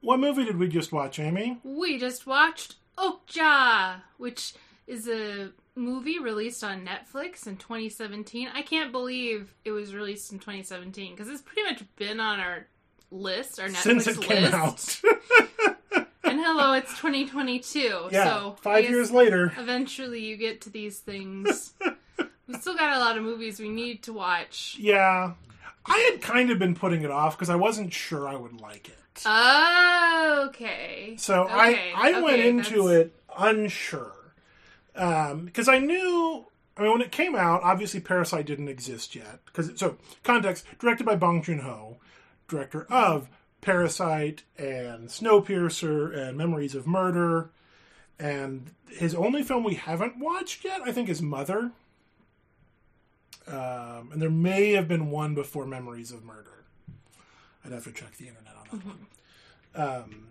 What movie did we just watch, Amy? We just watched Okja, which is a movie released on Netflix in 2017. I can't believe it was released in 2017 because it's pretty much been on our list, our Netflix Since it came out. And hello, it's 2022. yeah, so five years later. Eventually, you get to these things. we still got a lot of movies we need to watch. Yeah. I had kind of been putting it off because I wasn't sure I would like it. Okay. So Okay, I I went into that's- it unsure because I knew. I mean, when it came out, obviously Parasite didn't exist yet. Because so context, directed by Bong Joon Ho, director of Parasite and Snowpiercer and Memories of Murder, and his only film we haven't watched yet, I think, is Mother. Um, and there may have been one before Memories of Murder. I'd have to check the internet on that one. Um,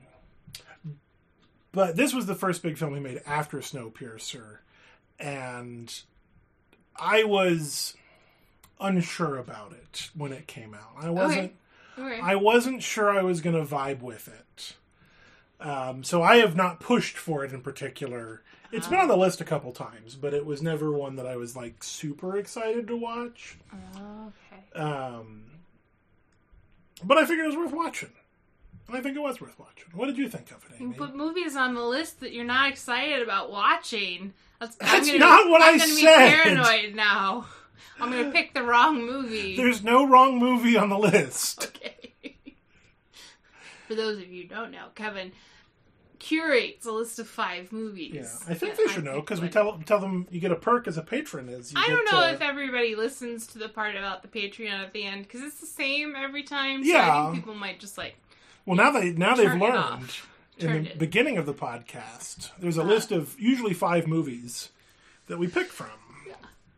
but this was the first big film he made after Snowpiercer, and I was unsure about it when it came out. I wasn't. Okay. I wasn't sure I was going to vibe with it. Um, so I have not pushed for it in particular. It's been on the list a couple times, but it was never one that I was like super excited to watch. okay. Um, but I figured it was worth watching. And I think it was worth watching. What did you think of it, You Amy? put movies on the list that you're not excited about watching. That's, That's gonna, not what I'm I gonna be paranoid now. I'm gonna pick the wrong movie. There's no wrong movie on the list. Okay. For those of you who don't know, Kevin curates a list of five movies. Yeah, I think they should know because we tell tell them you get a perk as a patron. Is you I don't know to- if everybody listens to the part about the Patreon at the end because it's the same every time. So Yeah. I think people might just like. Well, now they now they've learned in the it. beginning of the podcast. There's a Uh. list of usually five movies that we pick from,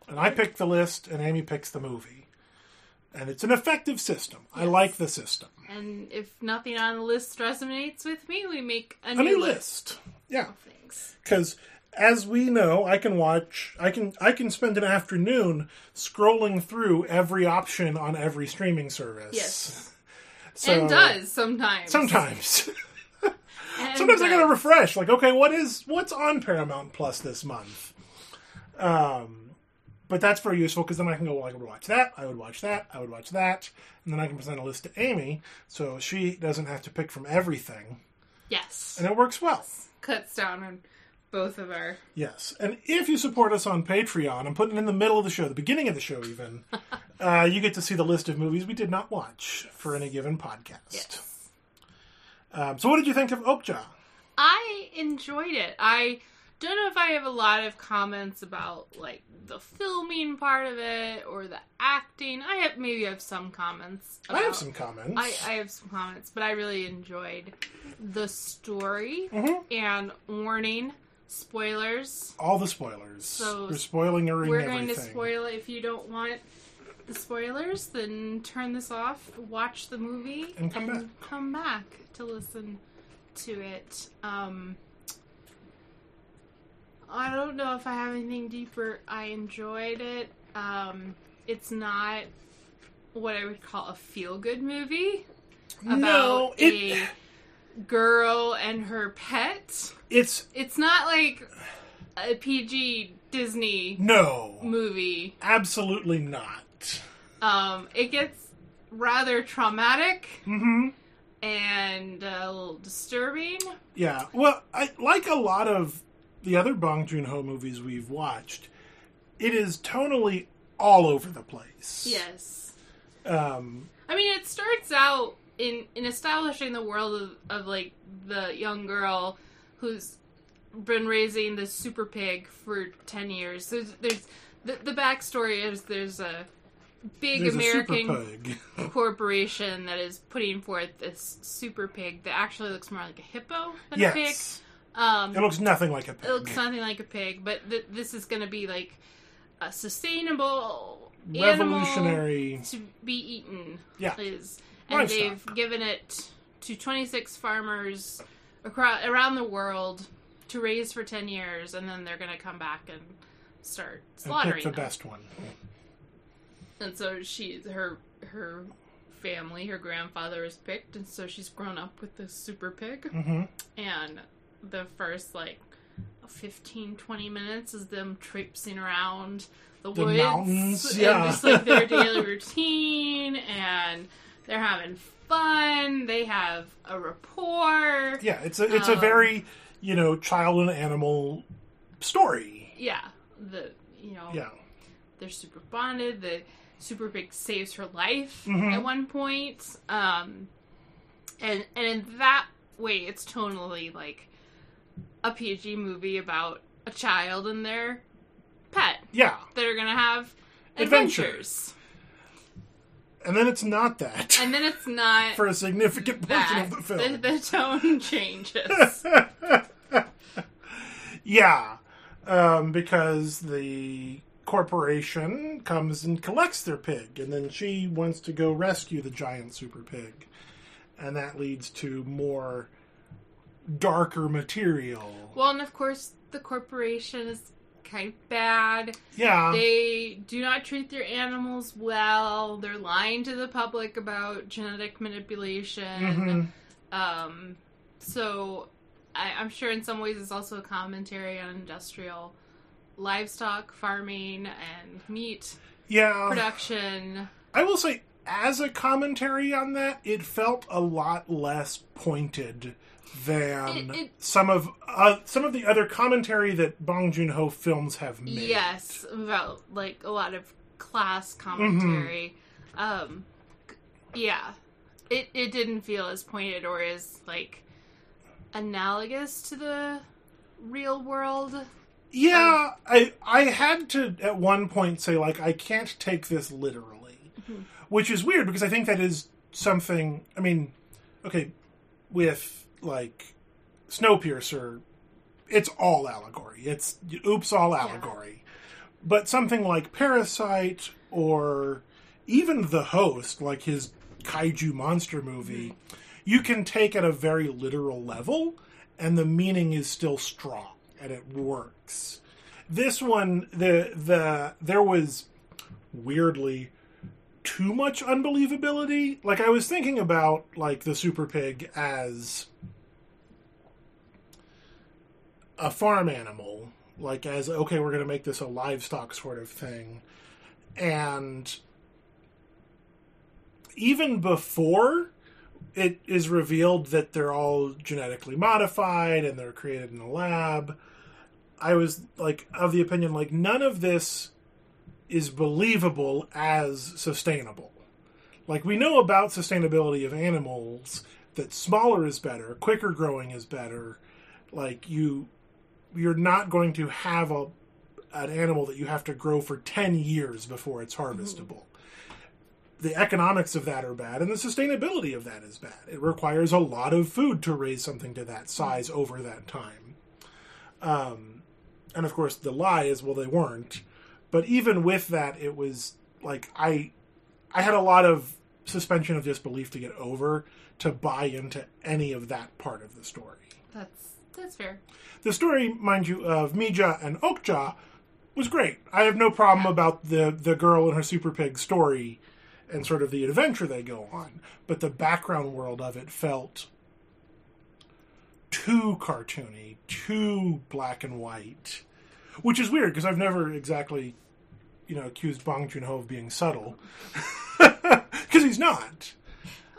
and I pick the list, and Amy picks the movie, and it's an effective system. I like the system. And if nothing on the list resonates with me, we make a, A new, new list. list, yeah, because as we know, I can watch. I can I can spend an afternoon scrolling through every option on every streaming service. Yes. So- and does sometimes. sometimes. Sometimes I gotta refresh. Like, okay, what is what's on Paramount Plus this month? Um, but that's very useful because then I can go, well, I would watch that, I would watch that, I would watch that, and then I can present a list to Amy, so she doesn't have to pick from everything, Yes. and it works well. Cuts down on both of our. Yes, and if you support us on Patreon, I'm putting in the middle of the show, the beginning of the show, even. uh, you get to see the list of movies we did not watch for any given podcast. Yes. Um, so, what did you think of Okja? I enjoyed it. I don't know if I have a lot of comments about like the filming part of it or the acting. I have maybe have some comments. I have some comments. I, I have some comments, but I really enjoyed the story Mhm. and warning spoilers. all the spoilers. So, We're spoiling We're everything. going to spoil it. If you don't want the spoilers, then turn this off, watch the movie, And come back. come back to listen to it. Um, I don't know if I have anything deeper. I enjoyed it. Um, it's not what I would call a feel good movie about no, it, a girl and her pet. it's It's not like a PG Disney no, movie. absolutely not. Um, it gets rather traumatic hmm and a little disturbing. Yeah. Well, I like a lot of the other Bong Joon Ho movies we've watched. It is tonally all over the place. Yes. Um, I mean, it starts out in in establishing the world of, of like the young girl who's been raising this super pig for ten years. There's, there's the, the backstory is there's a big there's American pug. corporation that is putting forth this super pig that actually looks more like a hippo than a pig. Um, It looks nothing like a pig. It looks something like a pig, but th- this is going to be like a sustainable Revolutionary. to be eaten. Yeah. is and Livestock. they've given it to 26 farmers across around the world to raise for 10 years, and then they're going to come back and start And slaughtering pick the them. best one. And so she, her, her family. Her grandfather was picked, and so she's grown up with this super pig. hmm And the first like 15, 20 minutes is them traipsing around the, The woods mountains, and yeah. just like their daily routine, and they're having fun. They have a rapport. Yeah, it's a it's a Um, very you know child and animal story. Yeah, the you know Yeah. they're super bonded. The super pig saves her life Mhm. at one point, um, and and in that way, it's tonally like a PG movie about a child and their pet. Yeah, that are gonna have Adventures. adventures, and then it's not that. And then it's not for a significant portion that of the film. the, the tone changes. yeah, um, because the corporation comes and collects their pig, and then she wants to go rescue the giant super pig, and that leads to more darker material. well, and of course, the corporation is kind of bad. yeah, They do not treat their animals well. They're lying to the public about genetic manipulation. Mhm. Um, so I, I'm sure in some ways it's also a commentary on industrial livestock farming and meat yeah. production. I will say, as a commentary on that, it felt a lot less pointed than It- it- some of uh, some of the other commentary that Bong Joon Ho films have made. Yes, about like a lot of class commentary. Um, yeah, it it didn't feel as pointed or as like analogous to the real world. Yeah, I I had to at one point say like I can't take this literally, Mm-hmm. which is weird because I think that is something. I mean, okay, with like Snowpiercer, it's all allegory. It's oops, all allegory. But something like Parasite or even The Host, like his kaiju monster movie, hmm. you can take at a very literal level, and the meaning is still strong and it works. This one, the the there was weirdly too much unbelievability. Like I was thinking about like the super pig as a farm animal, like as okay, we're going to make this a livestock sort of thing, and even before it is revealed that they're all genetically modified and they're created in a lab, I was like of the opinion like none of this is believable as sustainable. Like we know about sustainability of animals that smaller is better, quicker growing is better. Like you you're not going to have a an animal that you have to grow for 10 years before it's harvestable. The economics of that are bad and the sustainability of that is bad. It requires a lot of food to raise something to that size over that time. Um and of course the lie is well they weren't. But even with that it was like I I had a lot of suspension of disbelief to get over to buy into any of that part of the story. That's that's fair. The story, mind you, of Mija and Okja was great. I have no problem about the the girl and her super pig story and sort of the adventure they go on, but the background world of it felt too cartoony, too black and white, which is weird because I've never exactly, you know, accused Bong Joon Ho of being subtle, because he's not.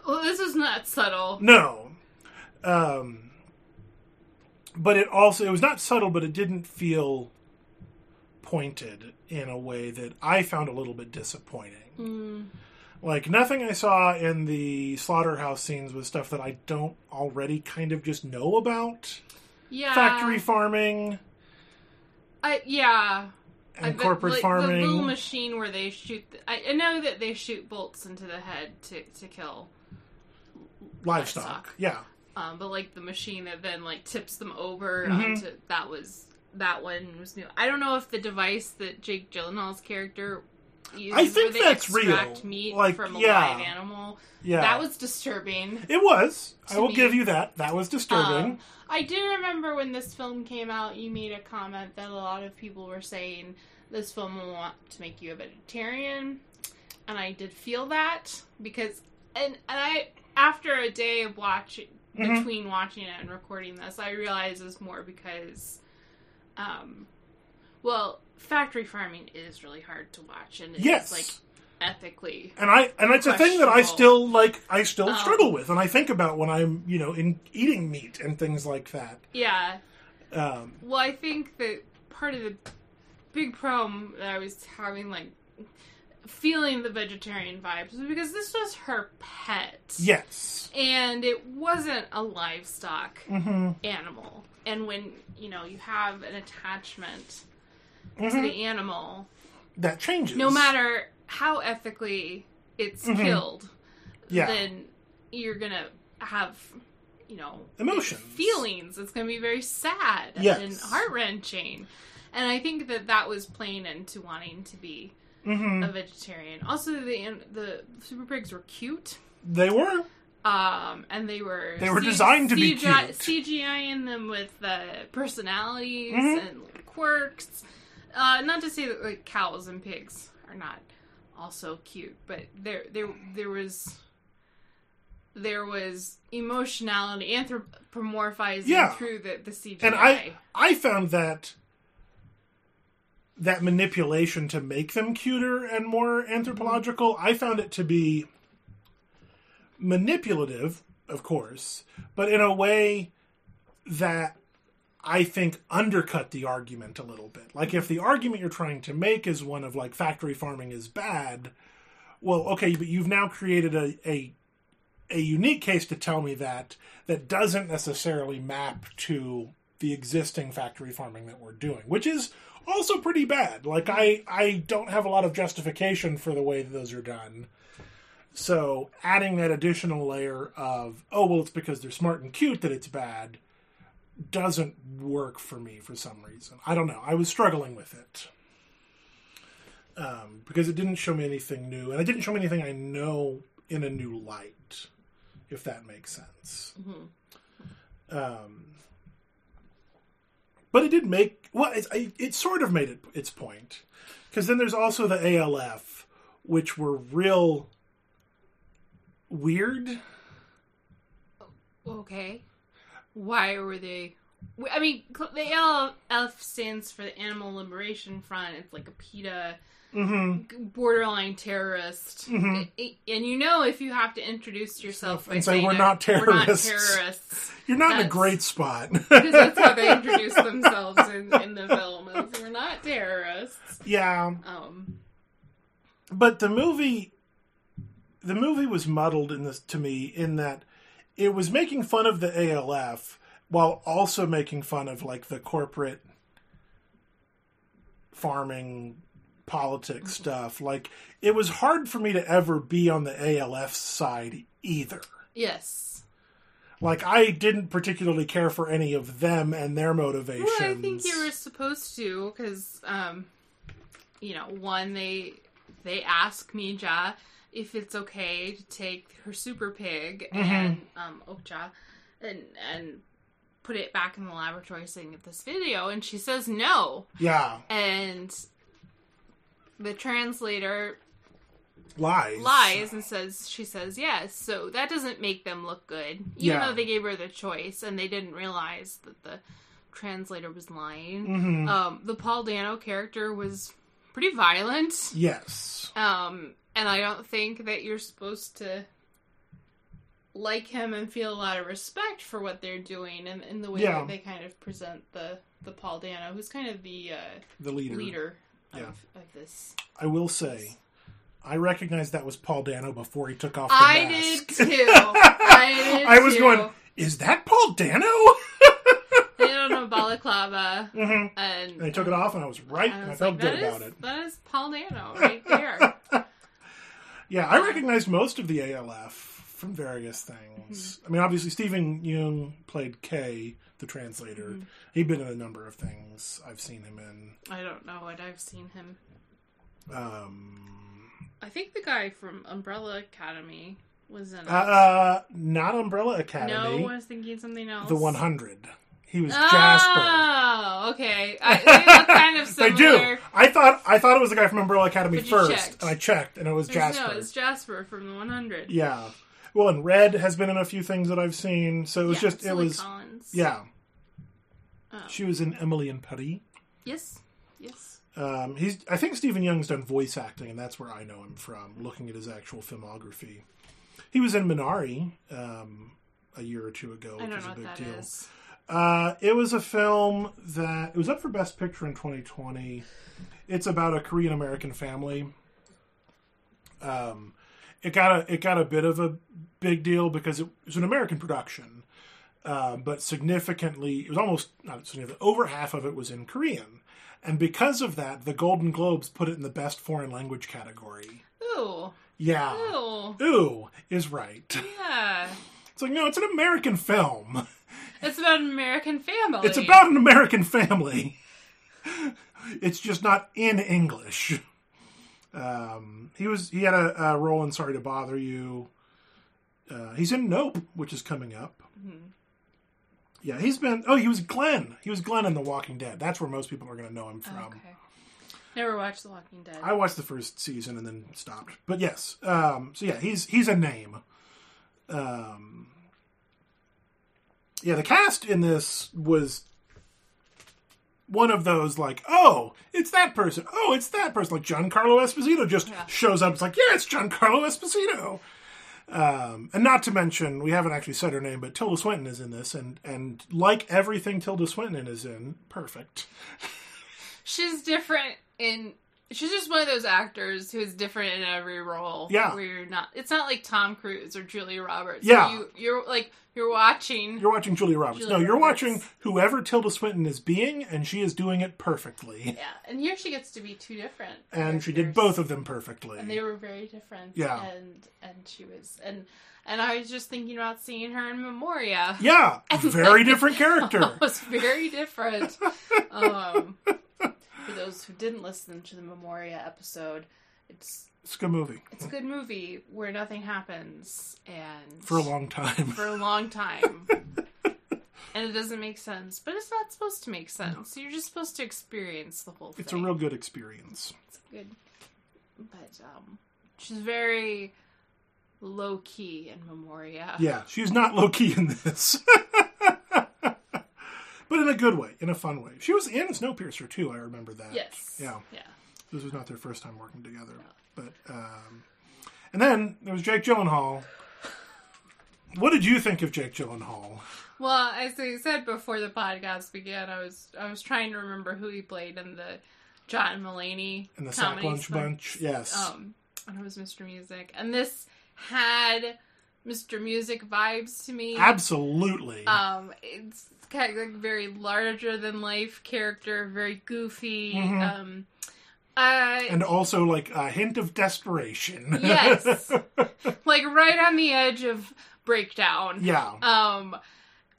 Well, this is not subtle. No. Um, but it also it was not subtle, but it didn't feel pointed in a way that I found a little bit disappointing. Mm. Like nothing I saw in the slaughterhouse scenes was stuff that I don't already kind of just know about. Yeah, Factory farming I, yeah, and I corporate like, farming. The little machine where they shoot. The, I, I know that they shoot bolts into the head to to kill. livestock. livestock. Yeah. Um, but like the machine that then like tips them over Mhm. onto that was that one was new. I don't know if the device that Jake Gyllenhaal's character I think that's extract real. meat Like, from a yeah. live animal. Yeah. That was disturbing. it was. I will me. give you that. That was disturbing. Um, I do remember when this film came out, you made a comment that a lot of people were saying this film will want to make you a vegetarian, and I did feel that because and and I after a day of watching Mhm. between watching it and recording this, I realize it's more because, um, well, factory farming is really hard to watch, and it's Yes. like ethically. and I and it's a thing that I still like. I still Um, struggle with, and I think about when I'm you know in eating meat and things like that. Yeah. Um, Well, I think that part of the big problem that I was having, like feeling the vegetarian vibes, because this was her pet. yes. And it wasn't a livestock hmm animal. And when, you know, you have an attachment to hmm the animal, That changes. no matter how ethically it's Mhm. killed, Yeah. then you're gonna have, you know, Emotions. feelings. It's gonna be very sad Yes. and heart wrenching. And I think that that was playing into wanting to be hmm a vegetarian. Also, the the super pigs were cute. They were. Um, and they were They were designed to be CGI, cute. CGIing them with uh, personalities Mhm. and quirks. Uh, not to say that like cows and pigs are not also cute, but there there there was there was emotionality anthropomorphizing Yeah. through the the CGI. And I I found that that manipulation to make them cuter and more anthropological, I found it to be manipulative, of course, but in a way that I think undercut the argument a little bit. Like if the argument you're trying to make is one of like factory farming is bad, well, okay, but you've now created a, a a unique case to tell me that that doesn't necessarily map to the existing factory farming that we're doing, which is also pretty bad. Like I I don't have a lot of justification for the way that those are done. So adding that additional layer of oh well it's because they're smart and cute that it's bad doesn't work for me for some reason. I don't know. I was struggling with it. Um, because it didn't show me anything new, and it didn't show me anything I know in a new light, if that makes sense. Um, but it did make well. It, it, sort of made it its point, because then there's also the ALF, which were real weird. okay, why were they? I mean, the ALF stands for the Animal Liberation Front. It's like a PETA Mm-hmm. borderline terrorist. Mhm. I- and you know, if you have to introduce yourself And say, "We're not we're not terrorists." You're not in a great spot. because that's how they introduce themselves in, in the film. Is we're not terrorists. yeah, Um, but the movie, the movie was muddled in this to me in that it was making fun of the ALF while also making fun of like the corporate farming politics stuff. Like it was hard for me to ever be on the ALF side either. yes. Like I didn't particularly care for any of them and their motivations. Well, I think you were supposed to, because, um, you know, one they they ask Mija if it's okay to take her super pig and um, Okja and and put it back in the laboratory saying get this video, and she says no, Yeah, and the translator lies. lies and says she says yes so that doesn't make them look good even Yeah. though they gave her the choice and they didn't realize that the translator was lying Mhm. um, the paul dano character was pretty violent Yes. um, and i don't think that you're supposed to like him and feel a lot of respect for what they're doing and in the way Yeah. that they kind of present the the paul dano who's kind of the uh, The leader. leader of, Yeah. of this I will say, I recognized that was Paul Dano before he took off the I mask. did too. I did I was too. going, is that Paul Dano? They don't know balaclava, hmm and And they took it off, and I was right, I and I felt like, good "That about is- it. That is Paul Dano right there. Yeah, I recognized most of the ALF from various things. Mm-hmm. I mean, obviously, Steven Yeun played K, the translator. Mm-hmm. He'd been in a number of things I've seen him in. I don't know what I've seen him. Um, I think the guy from Umbrella Academy was in. uh, uh, not Umbrella Academy. no, I was thinking something else. the 100. He was Oh, Jasper. Oh, okay. I, they kind of similar. They do. I thought I thought it was the guy from Umbrella Academy first, checked. and I checked, and it was There's- Jasper. No, it's Jasper from the 100. Yeah. Well, and Red has been in a few things that I've seen, so it was Yeah, just it was Collins. yeah. Oh. She was in Emily in Paris. Yes. Yes. Um, he's I think Steven Yeun's done voice acting, and that's where I know him from. Looking at his actual filmography, he was in Minari um, a year or two ago, which is a big deal. Uh, it was a film that it was up for Best Picture in 2020. It's about a Korean American family. Um, it got a it got a bit of a big deal because it was an American production, uh, but significantly it was almost not significant. Over half of it was in Korean, and because of that, the Golden Globes put it in the Best Foreign Language category. Ooh. Yeah, Ooh. ooh is right. Yeah. It's like no, it's an American film. It's about an American family. It's about an American family. it's just not in English. Um, he was he had a, a role in Sorry to Bother You. Uh, he's in Nope, which is coming up. Yeah, he's been. Oh, he was Glenn. He was Glenn in The Walking Dead. That's where most people are going to know him from. Okay. Never watched The Walking Dead. I watched the first season and then stopped. But yes, um, so yeah, he's he's a name. Um, yeah, the cast in this was one of those like, oh, it's that person. Oh, it's that person. Like Giancarlo Esposito just Yeah. shows up. It's like, yeah, it's Giancarlo Esposito. Um, and not to mention, we haven't actually said her name, but Tilda Swinton is in this, and and like everything Tilda Swinton is in, perfect. She's different in. She's just one of those actors who is different in every role. Yeah. where you're not. It's not like Tom Cruise or Julia Roberts. Yeah. you, you're like you're watching. You're watching Julia Roberts. Julia no, you're Roberts. watching whoever Tilda Swinton is being, and she is doing it perfectly. yeah, and here she gets to be two different. And she did both of them perfectly. and they were very different. Yeah. and and she was and and I was just thinking about seeing her in Memoria. yeah, very different character. It was very different. um, for those who didn't listen to the Memoria episode, it's It's a good movie it's a good movie where nothing happens and for a long time. for a long time. And it doesn't make sense, but it's not supposed to make sense. You're just supposed to experience the whole thing. It's a real good experience. It's good. But um, she's very low key in Memoria. Yeah, she's not low key in this. but in a good way, in a fun way. She was in Snowpiercer too, I remember that. Yes. Yeah. Yeah. This was not their first time working together. But um and then there was Jake Gyllenhaal. What did you think of Jake Gyllenhaal? Well, as I said before the podcast began, I was I was trying to remember who he played in the John Mulaney In the Sack Lunch. Bunch? Yes. Um, and it was Mr. Music, and this had Mr. Music vibes to me. Absolutely. Um, it's kind of like very larger than life character, very goofy. Mhm. Um, I and also like a hint of desperation. Yes. like right on the edge of breakdown. yeah. Um,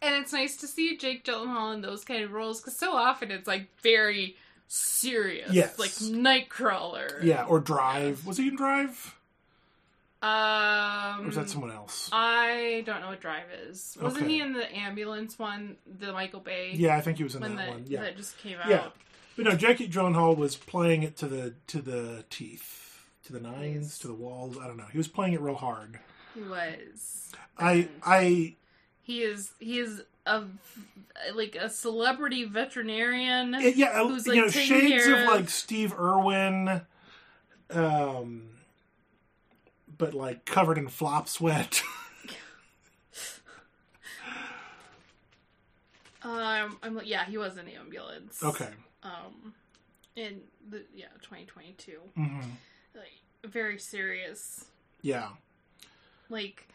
and it's nice to see Jake Gyllenhaal in those kind of roles because so often it's like very serious, Yes. like Nightcrawler. yeah, or Drive. Was he in Drive? Um, Or was that someone else? I don't know what Drive is. Wasn't Okay. he in the ambulance one, the Michael Bay? Yeah, I think he was in that the, one. Yeah. that just came out. Yeah. But no, Jake Gyllenhaal was playing it to the to the teeth, to the nines, to the walls. I don't know. He was playing it real hard. He was. I I he is he is a like a celebrity veterinarian. it, yeah, Who's, you like, know, shades of of- like Steve Irwin, um, but like covered in flop sweat. Um, I'm yeah, he was in the ambulance. okay. Um, in the yeah 2022, mm-hmm. like very serious, Yeah. like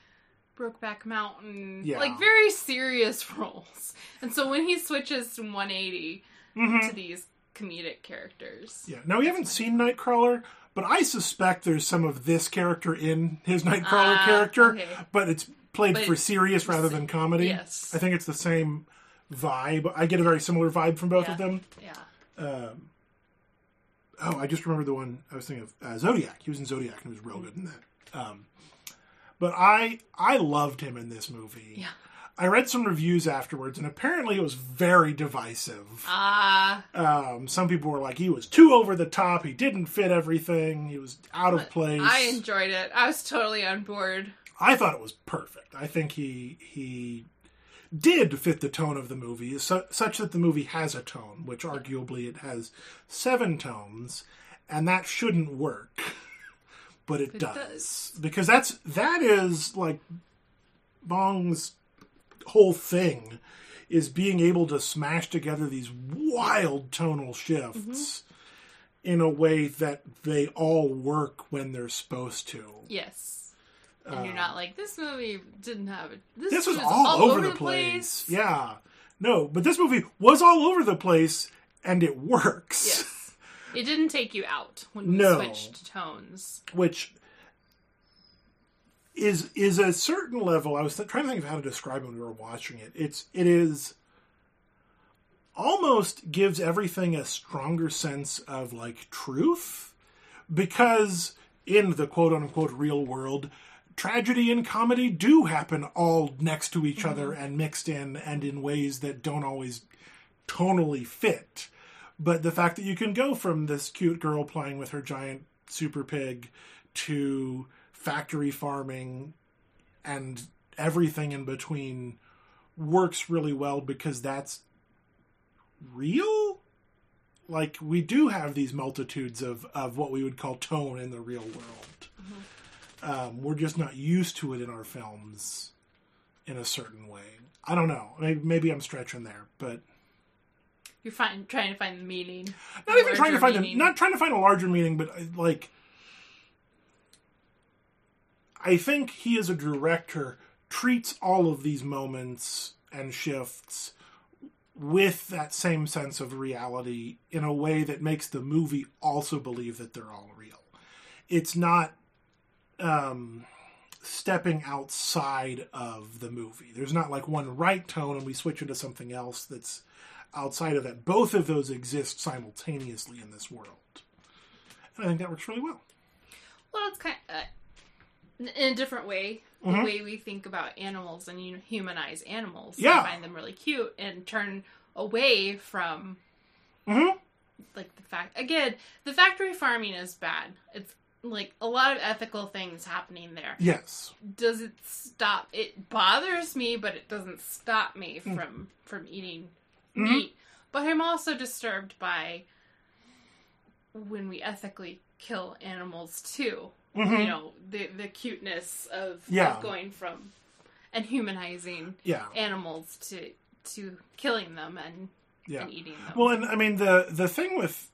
Brokeback Mountain, Yeah. like very serious roles. And so when he switches to 180 hmm to these comedic characters, Yeah. Now we haven't seen Nightcrawler, but I suspect there's some of this character in his Nightcrawler Ah, character, okay. but it's played But for serious rather than comedy. Yes. I think it's the same vibe. I get a very similar vibe from both of them. yeah, Um, oh, I just remembered the one I was thinking of uh, Zodiac. He was in Zodiac and he was real good in that. Um, but I I loved him in this movie. Yeah. I read some reviews afterwards, and apparently it was very divisive. Ah, Um, some people were like, he was too over the top. He didn't fit everything. He was out of place. I enjoyed it. I was totally on board. I thought it was perfect. I think he he did fit the tone of the movie, su- such that the movie has a tone, which arguably it has seven tones, and that shouldn't work, but it, It does. does. because that's that is like Bong's whole thing is being able to smash together these wild tonal shifts in a way that they all work when they're supposed to. Yes. And you're not um, like this movie didn't have it. This, this was was all, over, the place. Yeah. No, but this movie was all over the place and it works. Yes. It didn't take you out when we No. switched tones. Which is is a certain level. I was trying to think of how to describe it when we were watching it. It's it is almost gives everything a stronger sense of like truth because in the quote unquote real world tragedy and comedy do happen all next to each other mm-hmm. and mixed in and in ways that don't always tonally fit but the fact that you can go from this cute girl playing with her giant super pig to factory farming and everything in between works really well because that's real? Like we do have these multitudes of of what we would call tone in the real world. Um, we're just not used to it in our films in a certain way. I don't know. Maybe, maybe i'm stretching there but You're find, trying to find the meaning. not even trying to find a, meaning. not trying to find a larger meaning but uh, like i think he as a director treats all of these moments and shifts with that same sense of reality in a way that makes the movie also believe that they're all real it's not um stepping outside of the movie there's not like one right tone and we switch into something else that's outside of that. Both of those exist simultaneously in this world. And I think that works really well. Well, it's kind of, uh, in a different way. The Mhm. way we think about animals and you humanize animals. Yeah. Find them really cute and turn away from Mm-hmm. like the fact again the factory farming is bad it's like a lot of ethical things happening there Yes. does it stop it bothers me but it doesn't stop me Hmm. from from eating Mhm. meat but i'm also disturbed by when we ethically kill animals too Mhm. you know the the cuteness of, Yeah. of going from and humanizing Yeah. animals to to killing them and, Yeah. and eating them Well, and I mean the the thing with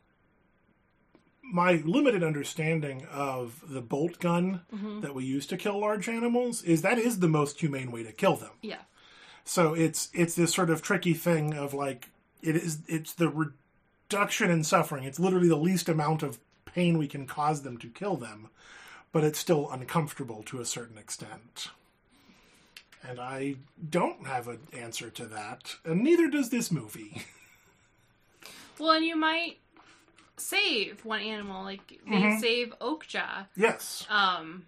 my limited understanding of the bolt gun Mhm. that we use to kill large animals is that is the most humane way to kill them. yeah So it's it's this sort of tricky thing of like it is it's the reduction in suffering. It's literally the least amount of pain we can cause them to kill them, but it's still uncomfortable to a certain extent. And I don't have an answer to that, and neither does this movie. Well, and you might save one animal, like they Mhm. save Okja, yes. um,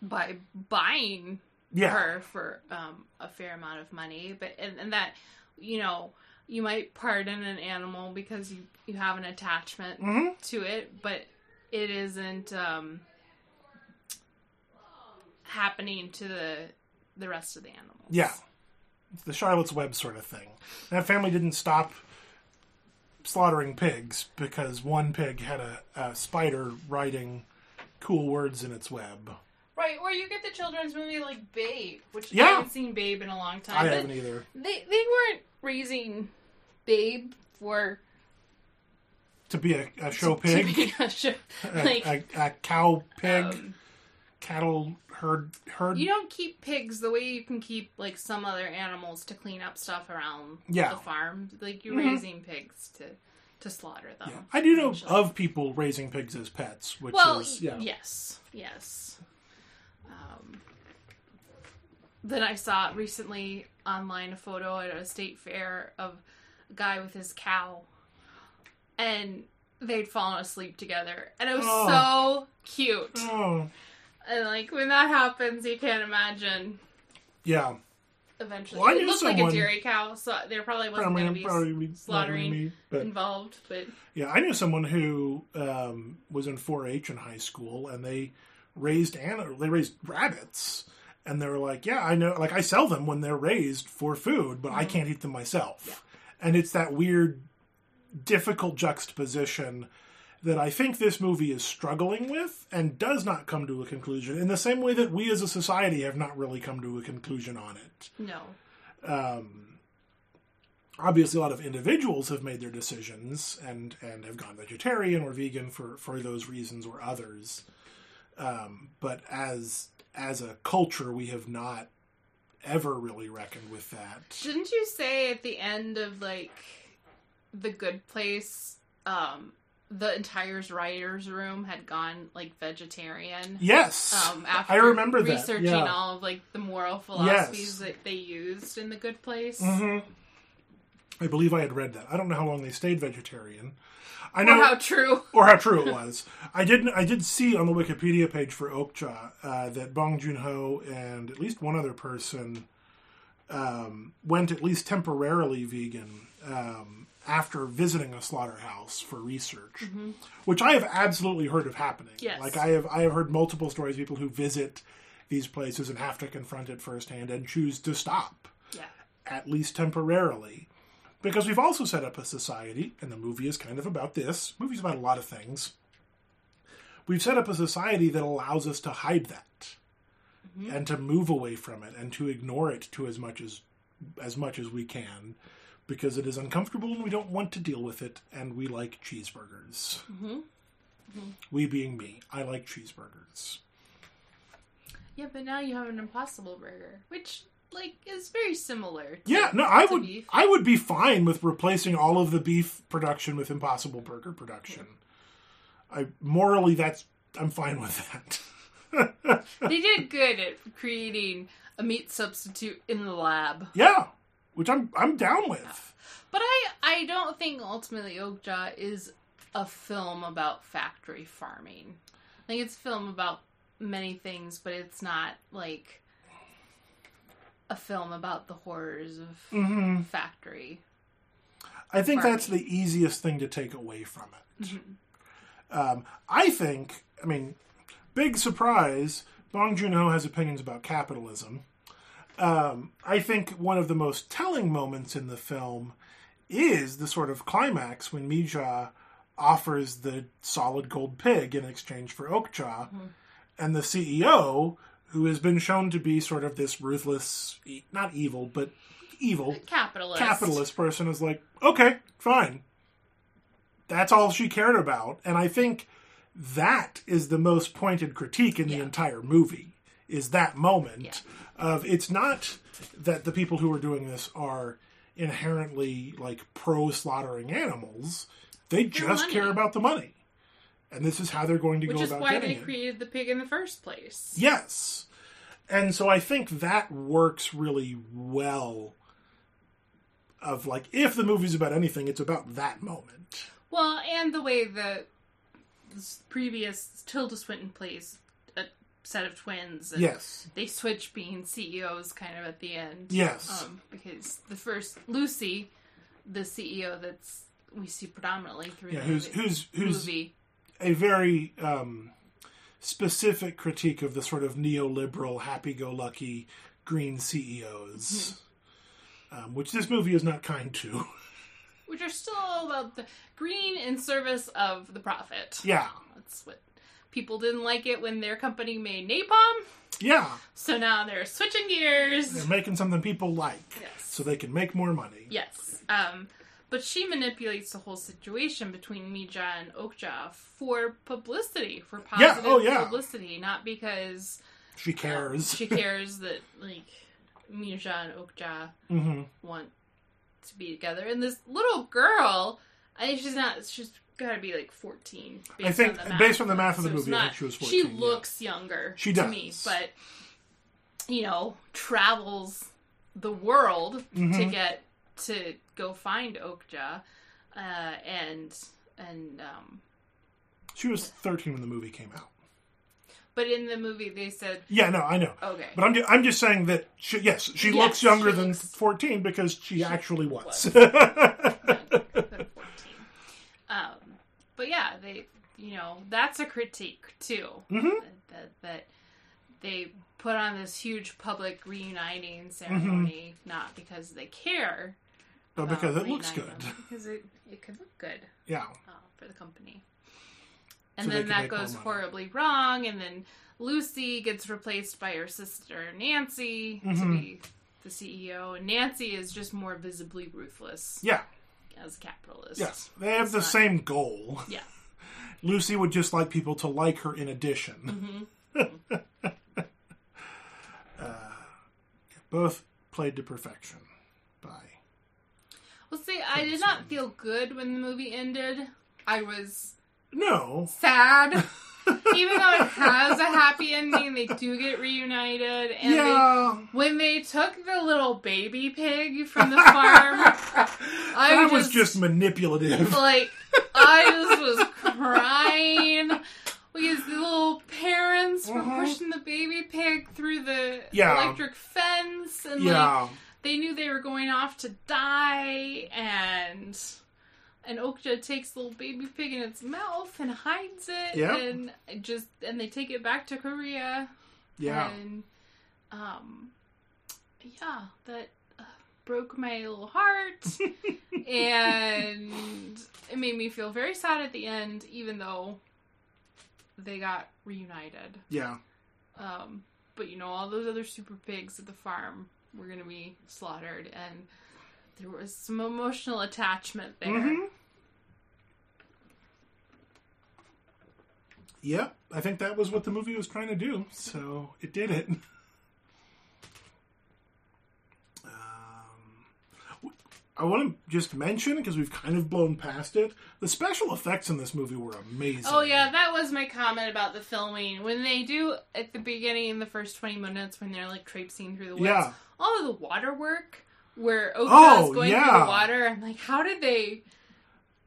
by buying Yeah. her for um, a fair amount of money. But and, and that, you know, you might pardon an animal because you you have an attachment hmm to it, but it isn't um, happening to the the rest of the animals. Yeah. It's the Charlotte's Web sort of thing. That family didn't stop slaughtering pigs because one pig had a, a spider writing cool words in its web. Right, or you get the children's movie like Babe, which Yeah. I haven't seen Babe in a long time. I haven't either. They they weren't raising Babe for To be a, a show to pig, be a show. a, Like a, a cow pig, um, cattle herd herd. you don't keep pigs the way you can keep like some other animals to clean up stuff around Yeah. the farm. Like you're Mhm. raising pigs to to slaughter them. Yeah. I do know eventually. of people raising pigs as pets, which well, is yeah. yes, yes. Um, then I saw recently online a photo at a state fair of a guy with his cow, and they'd fallen asleep together, and it was so cute. Oh, And like when that happens, you can't imagine. yeah. eventually. Well, it like a dairy cow, so there probably wasn't going to be probably slaughtering me, but involved. But yeah, I knew someone who um, was in 4-H in high school, and they raised an- they raised rabbits, and they were like, "Yeah, I know. Like, I sell them when they're raised for food, but I Mhm. can't eat them myself." Yeah. And it's that weird, difficult juxtaposition that I think this movie is struggling with and does not come to a conclusion in the same way that we as a society have not really come to a conclusion on it. no, Um, obviously, a lot of individuals have made their decisions and, and have gone vegetarian or vegan for, for those reasons or others. Um, but as as a culture, we have not ever really reckoned with that. didn't you say at the end of like the Good Place, um, the entire writers' room had gone like vegetarian? Yes, Um, after I remember that. researching yeah. all of like the moral philosophies Yes. that they used in the Good Place. hmm I believe I had read that. I don't know how long they stayed vegetarian. I Or know how true. or how true it was. I didn't. I did see on the Wikipedia page for Okja uh, that Bong Joon Ho and at least one other person um, went at least temporarily vegan um, after visiting a slaughterhouse for research, mm-hmm. which I have absolutely heard of happening. Yes. Like I have, I have heard multiple stories of people who visit these places and have to confront it firsthand and choose to stop Yeah. at least temporarily. Because we've also set up a society, and the movie is kind of about this. Movie's about a lot of things. We've set up a society that allows us to hide that mm-hmm. and to move away from it and to ignore it to as much as as much as we can because it is uncomfortable and we don't want to deal with it and we like cheeseburgers. Mhm. We being me, I like cheeseburgers. Yeah, but now you have an Impossible Burger, which like is very similar. To, Yeah, no, I would beef. I would be fine with replacing all of the beef production with Impossible Burger production. I morally that's I'm fine with that. they did good at creating a meat substitute in the lab. yeah, which I'm I'm down with. But I I don't think ultimately Okja is a film about factory farming. I think it's a film about many things, but it's not like a film about the horrors of hmm factory. I think Farming. that's the easiest thing to take away from it. Mm-hmm. Um, I think, I mean, big surprise, Bong Joon Ho has opinions about capitalism. Um, I think one of the most telling moments in the film is the sort of climax when Mija offers the solid gold pig in exchange for Okja, and the CEO, who has been shown to be sort of this ruthless, not evil, but evil Capitalist. capitalist person is like, okay, fine. That's all she cared about. And I think that is the most pointed critique in the entire movie is that moment Yeah. Of it's not that the people who are doing this are inherently like pro slaughtering animals. They just money. care about the money. And this is how they're going to Which go about getting it. Which is why they created the pig in the first place. Yes. And so I think that works really well of like if the movie's about anything, it's about that moment. Well, and the way the this previous Tilda Swinton plays set of twins. And Yes. They switch being CEOs kind of at the end. Yes. Um, because the first Lucy, the CEO that's we see predominantly through Yeah, the who's movie, who's who's movie. a very um specific critique of the sort of neoliberal happy go lucky green CEOs. Um, which this movie is not kind to. which are still all about the green in service of the profit. yeah. That's what people didn't like it when their company made napalm. Yeah. So now they're switching gears. They're making something people like. Yes. So they can make more money. Yes. Um, but she manipulates the whole situation between Mija and Okja for publicity, for Yeah, positive oh, yeah. publicity, not because She um, cares. she cares that like Mija and Okja hmm want to be together. And this little girl, I she's not. She's got to be like fourteen. Based I think- on based on the math of the So movie, I think she was She 14, yeah. looks younger. She to does. me, but you know, travels the world to Mhm. get to go find Okja, uh, and and um, She was 13 when the movie came out. But in the movie, they said Yeah, no, I know. okay. But I'm just, I'm just saying that she, yes, she Yes, looks younger she than looks- 14 because she, actually was. 14. Um, but yeah, they, you know, that's a critique too. Mhm. That, that, they put on this huge public reuniting ceremony, not because they care, but because it looks good. because it, it could look good Yeah. uh, for the company. And they then that goes horribly wrong, and then Lucy gets replaced by her sister Nancy to Mhm. be the CEO, and Nancy is just more visibly ruthless Yeah. As a capitalist. Yes. They have the not- same goal. Yeah. Lucy would just like people to like her in addition. hmm Both played to perfection. By. Well, see, I did not feel good when the movie ended. I was No. sad. Even though it has a happy ending, they do get reunited. And they, yeah. when they took the little baby pig from the farm, I that was just- manipulative. like I just was crying because the little parents were Mhm. pushing the baby pig through the Yeah. electric fence and like Yeah. they knew they were going off to die and and Okja takes the little baby pig in its mouth and hides it Yeah. and just and they take it back to Korea Yeah. and um yeah that uh, broke my little heart and it made me feel very sad at the end even though they got reunited Yeah. um, but you know, all those other super pigs at the farm were going to be slaughtered, and there was some emotional attachment there. Mhm. Yep, I think that was what the movie was trying to do, so it did it. Um, I want to just mention because we've kind of blown past it. The special effects in this movie were amazing. Oh yeah, that was my comment about the filming. When they do at the beginning, in the first twenty minutes, when they're like traipsing through the woods, Yeah. all of the water work where Okja Oh, is going through the water, I'm like, how did they?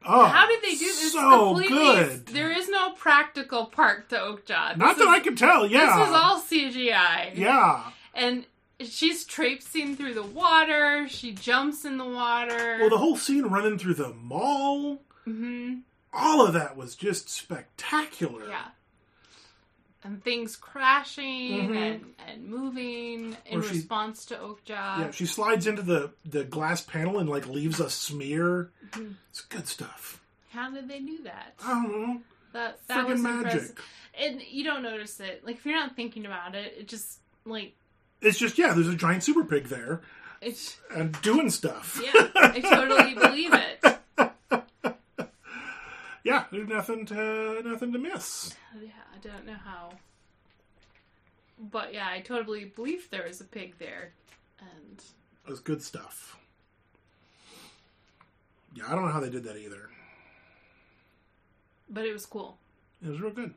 Oh, How did they do this? So good. There is no practical part to Okja. Not that I can tell. Yeah. This is all CGI. Yeah. and she's traipsing through the water. She jumps in the water. Well, the whole scene running through the mall, hmm all of that was just spectacular. yeah, and things crashing Mhm. and and moving in Or she- response to Okja. Yeah, she slides into the the glass panel and like leaves a smear. Mhm. It's good stuff. How did they do that? I don't know. That that Friggin' was magic. impressive. And you don't notice it. Like if you're not thinking about it, it just like It's just yeah, there's a giant super pig there it's and doing stuff. yeah. I totally believe it. Yeah, there's nothing to nothing to miss. Yeah, I don't know how. But yeah, I totally believe there was a pig there. And It was good stuff. Yeah, I don't know how they did that either. but it was cool. It was real good.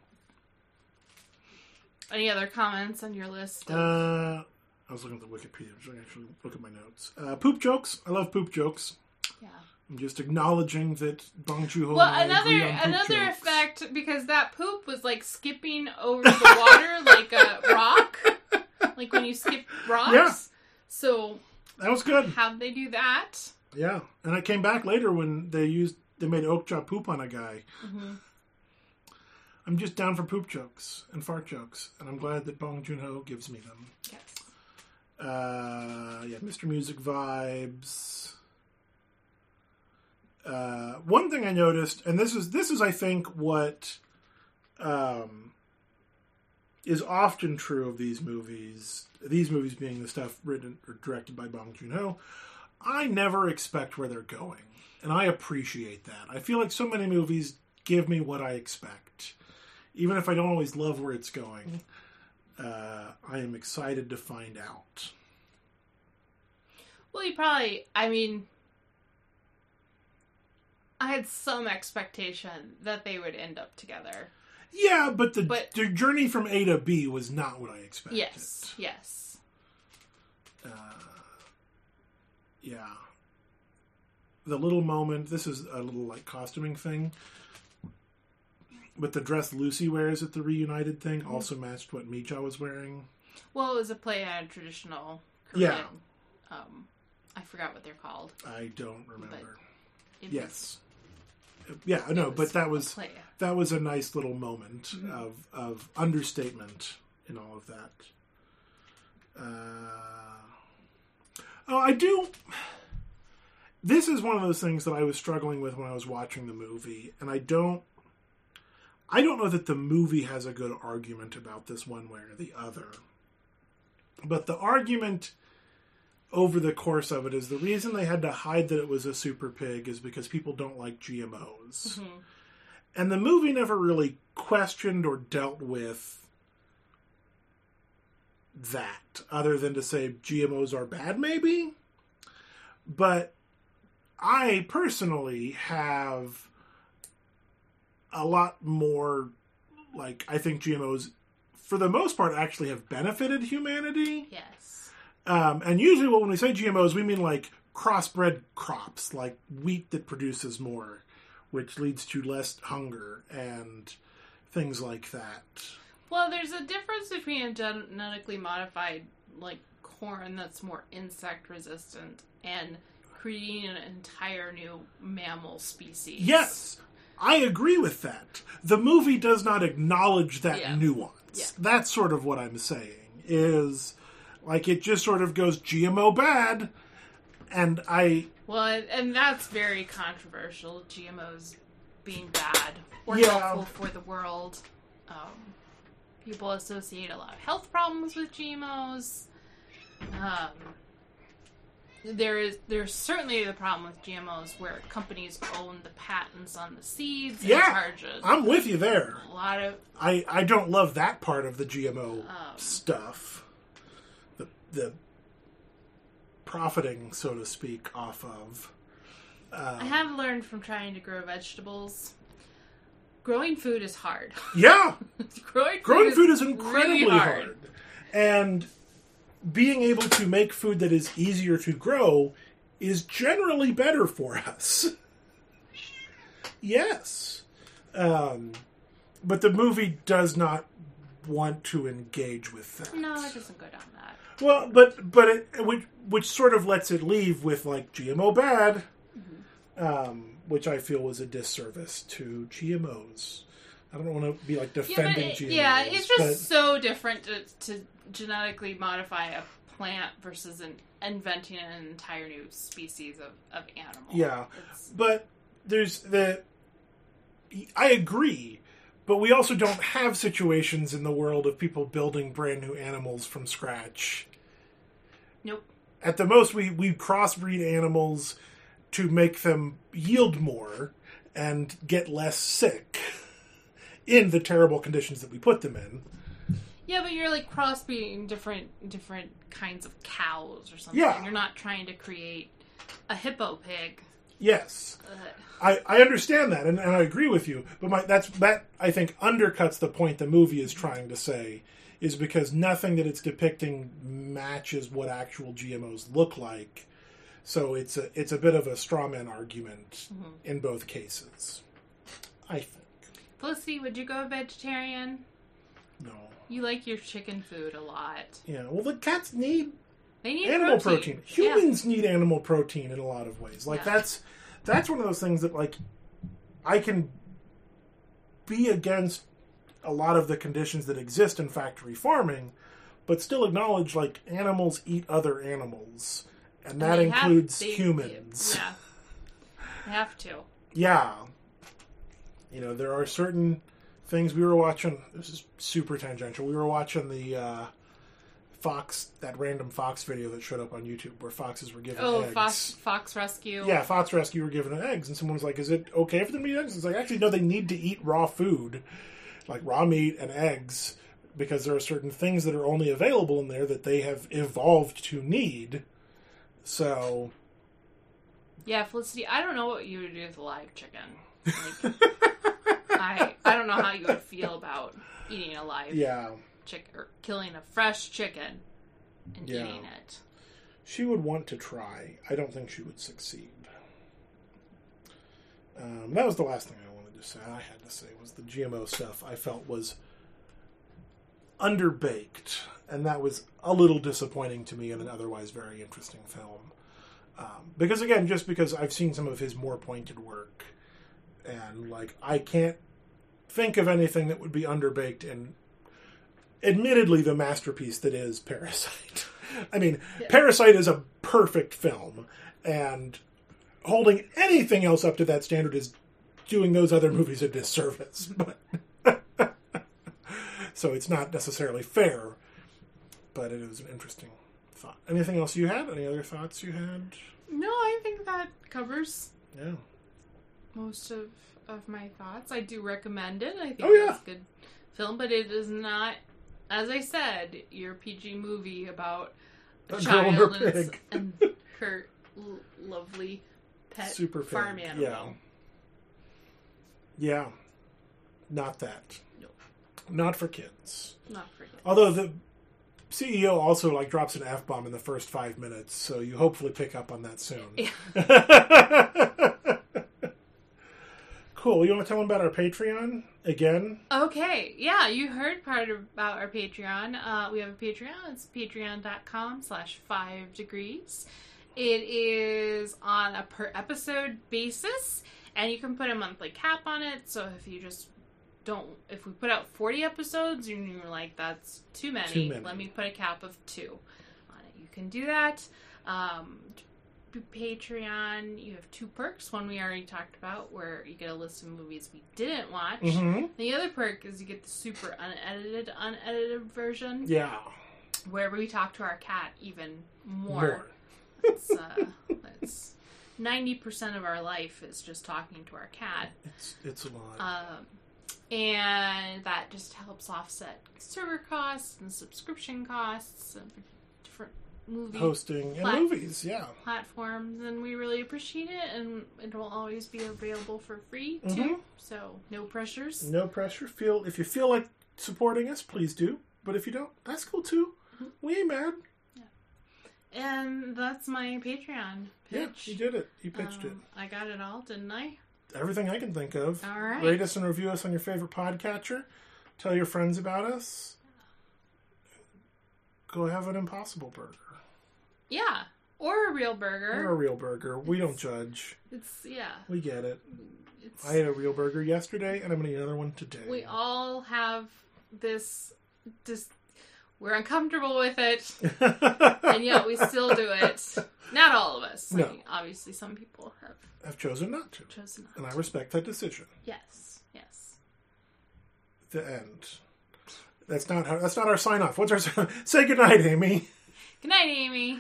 Any other comments on your list? of- Uh, I was looking at the Wikipedia. I should actually look at my notes. Uh, poop jokes. I love poop jokes. yeah. I'm just acknowledging that Bong Joon Ho. Well, and I agree another another jokes. effect because that poop was like skipping over the water like a rock, like when you skip rocks. Yeah. So That was good. how'd they do that? Yeah, and I came back later when they used they made Okja poop on a guy. Mhm. I'm just down for poop jokes and fart jokes, and I'm glad that Bong Joon Ho gives me them. Yes. Uh, yeah, Mr. Music vibes. Uh, one thing I noticed, and this is this is I think what um, is often true of these movies. These movies being the stuff written or directed by Bong Joon Ho. I never expect where they're going, and I appreciate that. I feel like so many movies give me what I expect, even if I don't always love where it's going. Uh, I am excited to find out. Well, you probably. I mean, I had some expectation that they would end up together. Yeah, but the, But- the journey from A to B was not what I expected. Yes. Yes. Uh, yeah. The little moment, this is a little like costuming thing. but the dress Lucy wears at the reunited thing also matched what Mija was wearing. Well, it was a play on a traditional Yeah. Um, I forgot what they're called. I don't remember. It was- Yes. Yeah, no, but that was that was a nice little moment Mm-hmm. of of understatement in all of that. Uh, oh, I do. This is one of those things that I was struggling with when I was watching the movie, and I don't. I don't know that the movie has a good argument about this one way or the other. But the argument over the course of it is the reason they had to hide that it was a super pig is because people don't like GMOs. Mm-hmm. And the movie never really questioned or dealt with that, other than to say GMOs are bad, maybe. But I personally have a lot more, like, I think GMOs, for the most part, actually have benefited humanity. Yes. Um, and usually, when we say GMOs, we mean like crossbred crops, like wheat that produces more, which leads to less hunger and things like that. Well, there's a difference between a genetically modified like corn that's more insect resistant and creating an entire new mammal species. Yes, I agree with that. The movie does not acknowledge that Yeah. nuance. Yeah. That's sort of what I'm saying. Is like it just sort of goes GMO bad, and I Well, and- that's very controversial. GMOs being bad or Yeah. helpful for the world. Um, people associate a lot of health problems with GMOs. Um, there is there's certainly the problem with GMOs where companies own the patents on the seeds and Yeah, I'm with you there. a lot of I I don't love that part of the GMO Um, stuff. The profiting, so to speak, off of. I have learned from trying to grow vegetables. Growing food is hard. Yeah, growing food growing is food is really incredibly hard. and being able to make food that is easier to grow is generally better for us. yes, um, but the movie does not want to engage with that. No, it doesn't go down that. Well, but but it which, which sort of lets it leave with like GMO bad, um, which I feel was a disservice to GMOs. I don't want to be like Yeah, defending it- GMOs. yeah, it's just but- so different to, to genetically modify a plant versus an, inventing an entire new species of, of animal. Yeah. It's, but there's the. I agree, but we also don't have situations in the world of people building brand new animals from scratch. nope. At the most, we we crossbreed animals to make them yield more and get less sick in the terrible conditions that we put them in. Yeah, but you're like crossbreeding different different kinds of cows or something. Yeah. You're not trying to create a hippo pig. Yes, I, I understand that, and, and I agree with you. But my, that's that I think undercuts the point the movie is trying to say, is because nothing that it's depicting matches what actual GMOs look like. So it's a it's a bit of a straw man argument mm-hmm. in both cases. I think Felicity, would you go vegetarian? no, You like your chicken food a lot. yeah. Well, the cats need They need animal protein. protein. Yeah. Humans need animal protein in a lot of ways. Like Yeah. that's that's one of those things that like I can be against a lot of the conditions that exist in factory farming, but still acknowledge like animals eat other animals, and that They have- includes they- humans. Yeah. They have to. Yeah. You know, there are certain things we were watching. This is super tangential. We were watching the uh, Fox, that random Fox video that showed up on YouTube where foxes were given Oh, eggs. Fox Fox Rescue. Yeah, Fox Rescue were given eggs, and someone was like, "Is it okay for them to eat eggs?" It's like, actually, no. They need to eat raw food, like raw meat and eggs, because there are certain things that are only available in there that they have evolved to need. So, Yeah, Felicity, I don't know what you would do with a live chicken. Like, I I don't know how you would feel about eating a live yeah, chicken or killing a fresh chicken and Yeah. eating it. she would want to try. I don't think she would succeed. Um, that was the last thing I wanted to to say, I had to say, was the GMO stuff I felt was underbaked, and that was a little disappointing to me in an otherwise very interesting film. Um, because again, just because I've seen some of his more pointed work, and like I can't think of anything that would be underbaked in, admittedly, the masterpiece that is Parasite. I mean, Yeah. Parasite is a perfect film, and holding anything else up to that standard is doing those other movies a disservice. But so it's not necessarily fair, but it is an interesting thought. Anything else you had? Any other thoughts you had? No, I think that covers Yeah. most of of my thoughts. I do recommend it. I think Oh, yeah. it's a good film, but it is not, as I said, your PG movie about a, A child and, pig. and her l- lovely pet Super pig, farm animal. yeah. Yeah. Not that. No. Not for kids. Not for kids. Although the CEO also like drops an F bomb in the first five minutes, so you hopefully pick up on that soon. cool. You want to tell them about our Patreon again? Okay, yeah, you heard part about our Patreon. Uh, we have a Patreon. It's patreon.com slash five degrees. It is on a per episode basis, and you can put a monthly cap on it. So if you just don't, if we put out 40 episodes and you're like, that's too many, Too many. let me put a cap of two on it. You can do that. Um, Patreon, you have two perks. One we already talked about, where you get a list of movies we didn't watch. Mm-hmm. The other perk is you get the super unedited, unedited version, Yeah. where we talk to our cat even more. More. It's, uh, it's ninety percent of our life is just talking to our cat, It's it's a lot. um, and that just helps offset server costs and subscription costs different movie Hosting and Plat- movies, yeah. platforms, and we really appreciate it. And it will always be available for free too, Mhm. so no pressures. No pressure. Feel if you feel like supporting us, please do. But if you don't, that's cool too. Mm-hmm. We ain't mad. And that's my Patreon Yeah, pitch. you did it. You pitched Um, I got it all, didn't I? Everything I can think of. All right. Rate us and review us on your favorite podcatcher. Tell your friends about us. Go have an Impossible Burger Yeah. Or a real burger. or a real burger. We don't judge. It's yeah. We get it. It's I had a real burger yesterday, and I'm gonna eat another one today. we all have this just we're uncomfortable with it and yet we still do it. Not all of us. No. Obviously some people have I've chosen not to, chosen not. and I respect that decision. Yes. Yes. The end. That's not how. That's not our sign off. What's our? Say goodnight, Amy. Good night, Amy.